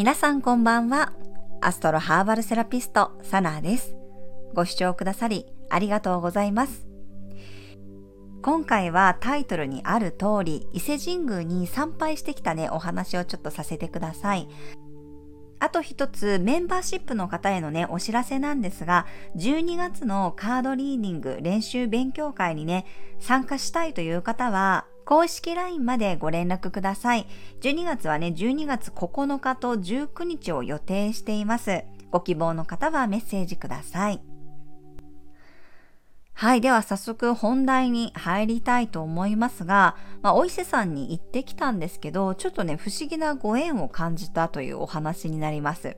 皆さんこんばんは。アストロハーバルセラピスト、サナーです。ご視聴くださりありがとうございます。今回はタイトルにある通り、伊勢神宮に参拝してきたね、お話をちょっとさせてください。あと一つ、メンバーシップの方へのね、お知らせなんですが、12月のカードリーディング練習勉強会にね、参加したいという方は、公式 LINE までご連絡ください。12月はね、12月9日と19日を予定しています。ご希望の方はメッセージください。はい。では早速本題に入りたいと思いますが、まあ、お伊勢さんに行ってきたんですけど、ちょっとね、不思議なご縁を感じたというお話になります。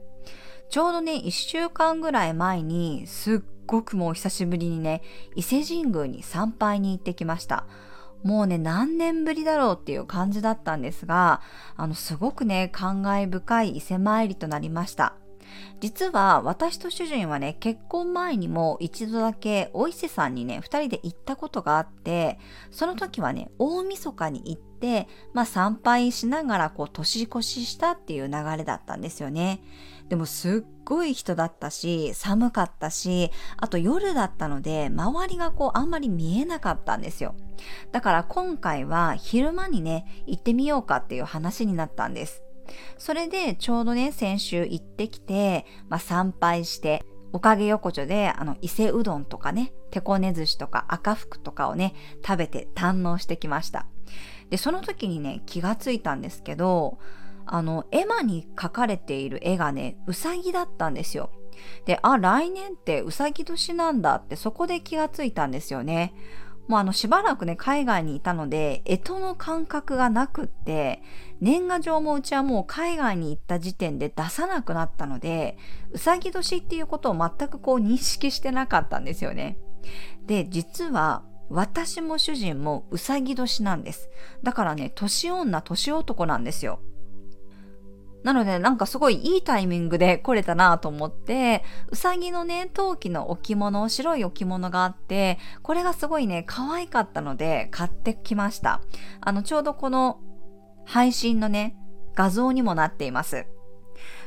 ちょうどね、1週間ぐらい前に、すっごくもう久しぶりにね、伊勢神宮に参拝に行ってきました。もうね、何年ぶりだろうっていう感じだったんですが、あの、すごくね、感慨深い伊勢参りとなりました。実は私と主人はね、結婚前にも一度だけお伊勢さんにね、二人で行ったことがあって、その時はね、大晦日に行って、まあ参拝しながらこう年越ししたっていう流れだったんですよね。でもすっごい人だったし、寒かったし、あと夜だったので、周りがこうあんまり見えなかったんですよ。だから今回は昼間にね、行ってみようかっていう話になったんです。それでちょうどね、先週行ってきて、まあ、参拝して、おかげ横丁で、あの、伊勢うどんとかね、手こね寿司とか赤福とかをね、食べて堪能してきました。で、その時にね、気がついたんですけど、あの、絵馬に描かれている絵がね、うさぎだったんですよ。で、あ、来年ってうさぎ年なんだってそこで気がついたんですよね。もうあのしばらくね、海外にいたので、干支の感覚がなくって、年賀状もうちはもう海外に行った時点で出さなくなったので、うさぎ年っていうことを全くこう認識してなかったんですよね。で、実は、私も主人もうさぎ年なんです。だからね、年女、年男なんですよ。なのでなんかすごいいいタイミングで来れたなと思って、うさぎのね、陶器の置物、白い置物があって、これがすごいね、可愛かったので買ってきました。あの、ちょうどこの配信のね、画像にもなっています。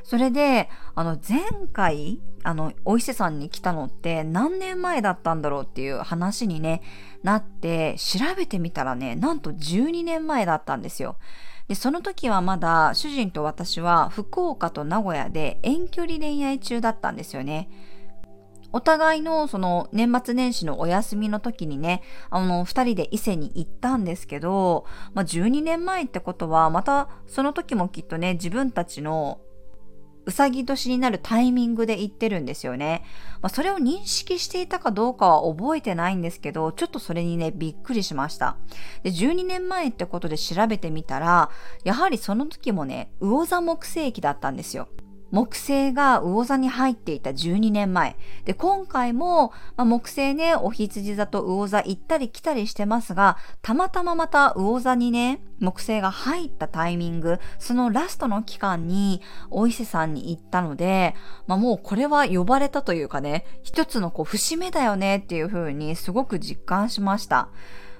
それで、あの、前回、あの、お伊勢さんに来たのって何年前だったんだろうっていう話にね、なって、調べてみたらね、なんと12年前だったんですよ。で、その時はまだ主人と私は福岡と名古屋で遠距離恋愛中だったんですよね。お互いのその年末年始のお休みの時にね、あの、二人で伊勢に行ったんですけど、まあ、12年前ってことは、またその時もきっとね、自分たちのうさぎ年になるタイミングで言ってるんですよね。まあ、それを認識していたかどうかは覚えてないんですけど、ちょっとそれにね、びっくりしました。で、12年前ってことで調べてみたら、やはりその時もね、魚座木星期だったんですよ。木星が魚座に入っていた12年前。で、今回も、まあ、木星ね、お羊座と魚座行ったり来たりしてますが、たまたままた魚座にね、木星が入ったタイミング、そのラストの期間に、お伊勢さんに行ったので、まあ、もうこれは呼ばれたというかね、一つのこう節目だよねっていう風にすごく実感しました。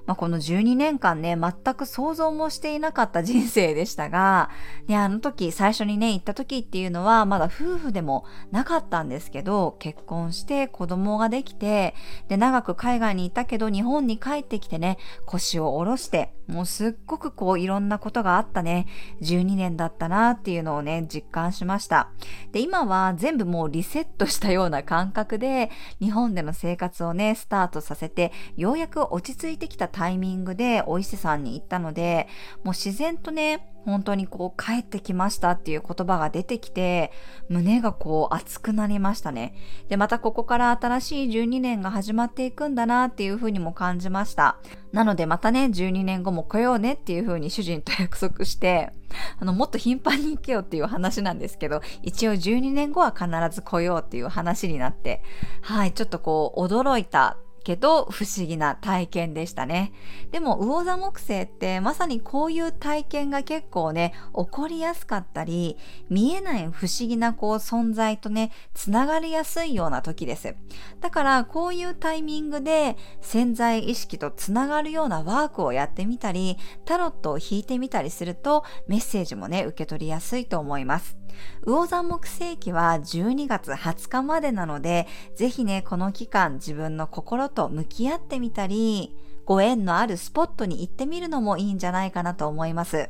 まあ、この12年間ね、全く想像もしていなかった人生でしたが、ね、あの時、最初にね、行った時っていうのは、まだ夫婦でもなかったんですけど、結婚して子供ができて、で、長く海外にいたけど、日本に帰ってきてね、腰を下ろして、もうすっごくこういろんなことがあったね、12年だったなっていうのをね、実感しました。で、今は全部もうリセットしたような感覚で、日本での生活をね、スタートさせて、ようやく落ち着いてきたタイミングでお伊勢さんに行ったので、もう自然とね、本当にこう帰ってきましたっていう言葉が出てきて、胸がこう熱くなりましたね。で、またここから新しい12年が始まっていくんだなっていうふうにも感じました。なのでまたね、12年後も来ようねっていうふうに主人と約束して、あの、もっと頻繁に行けよっていう話なんですけど、一応12年後は必ず来ようっていう話になって、はい、ちょっとこう驚いたけど不思議な体験でしたね。でも魚座木星ってまさにこういう体験が結構ね、起こりやすかったり、見えない不思議なこう存在とね、つながりやすいような時です。だからこういうタイミングで潜在意識とつながるようなワークをやってみたり、タロットを引いてみたりするとメッセージもね、受け取りやすいと思います。魚座木星期は12月20日までなので、ぜひね、この期間自分の心と向き合ってみたり、ご縁のあるスポットに行ってみるのもいいんじゃないかなと思います。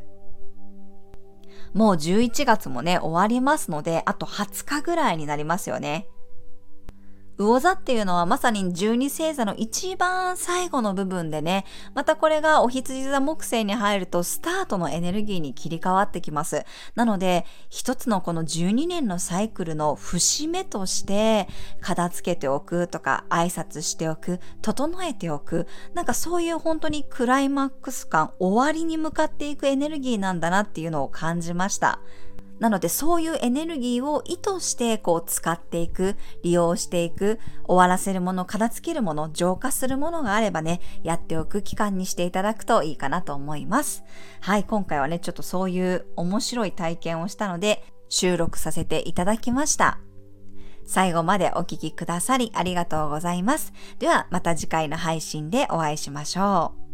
もう11月もね、終わりますので、あと20日ぐらいになりますよね。魚座っていうのはまさに十二星座の一番最後の部分でね、またこれがお羊座木星に入るとスタートのエネルギーに切り替わってきます。なので、一つのこの12年のサイクルの節目として、片付けておくとか、挨拶しておく、整えておく、なんかそういう本当にクライマックス感、終わりに向かっていくエネルギーなんだなっていうのを感じました。なのでそういうエネルギーを意図してこう使っていく、利用していく、終わらせるもの、片付けるもの、浄化するものがあればね、やっておく期間にしていただくといいかなと思います。はい、今回はね、ちょっとそういう面白い体験をしたので、収録させていただきました。最後までお聴きくださりありがとうございます。ではまた次回の配信でお会いしましょう。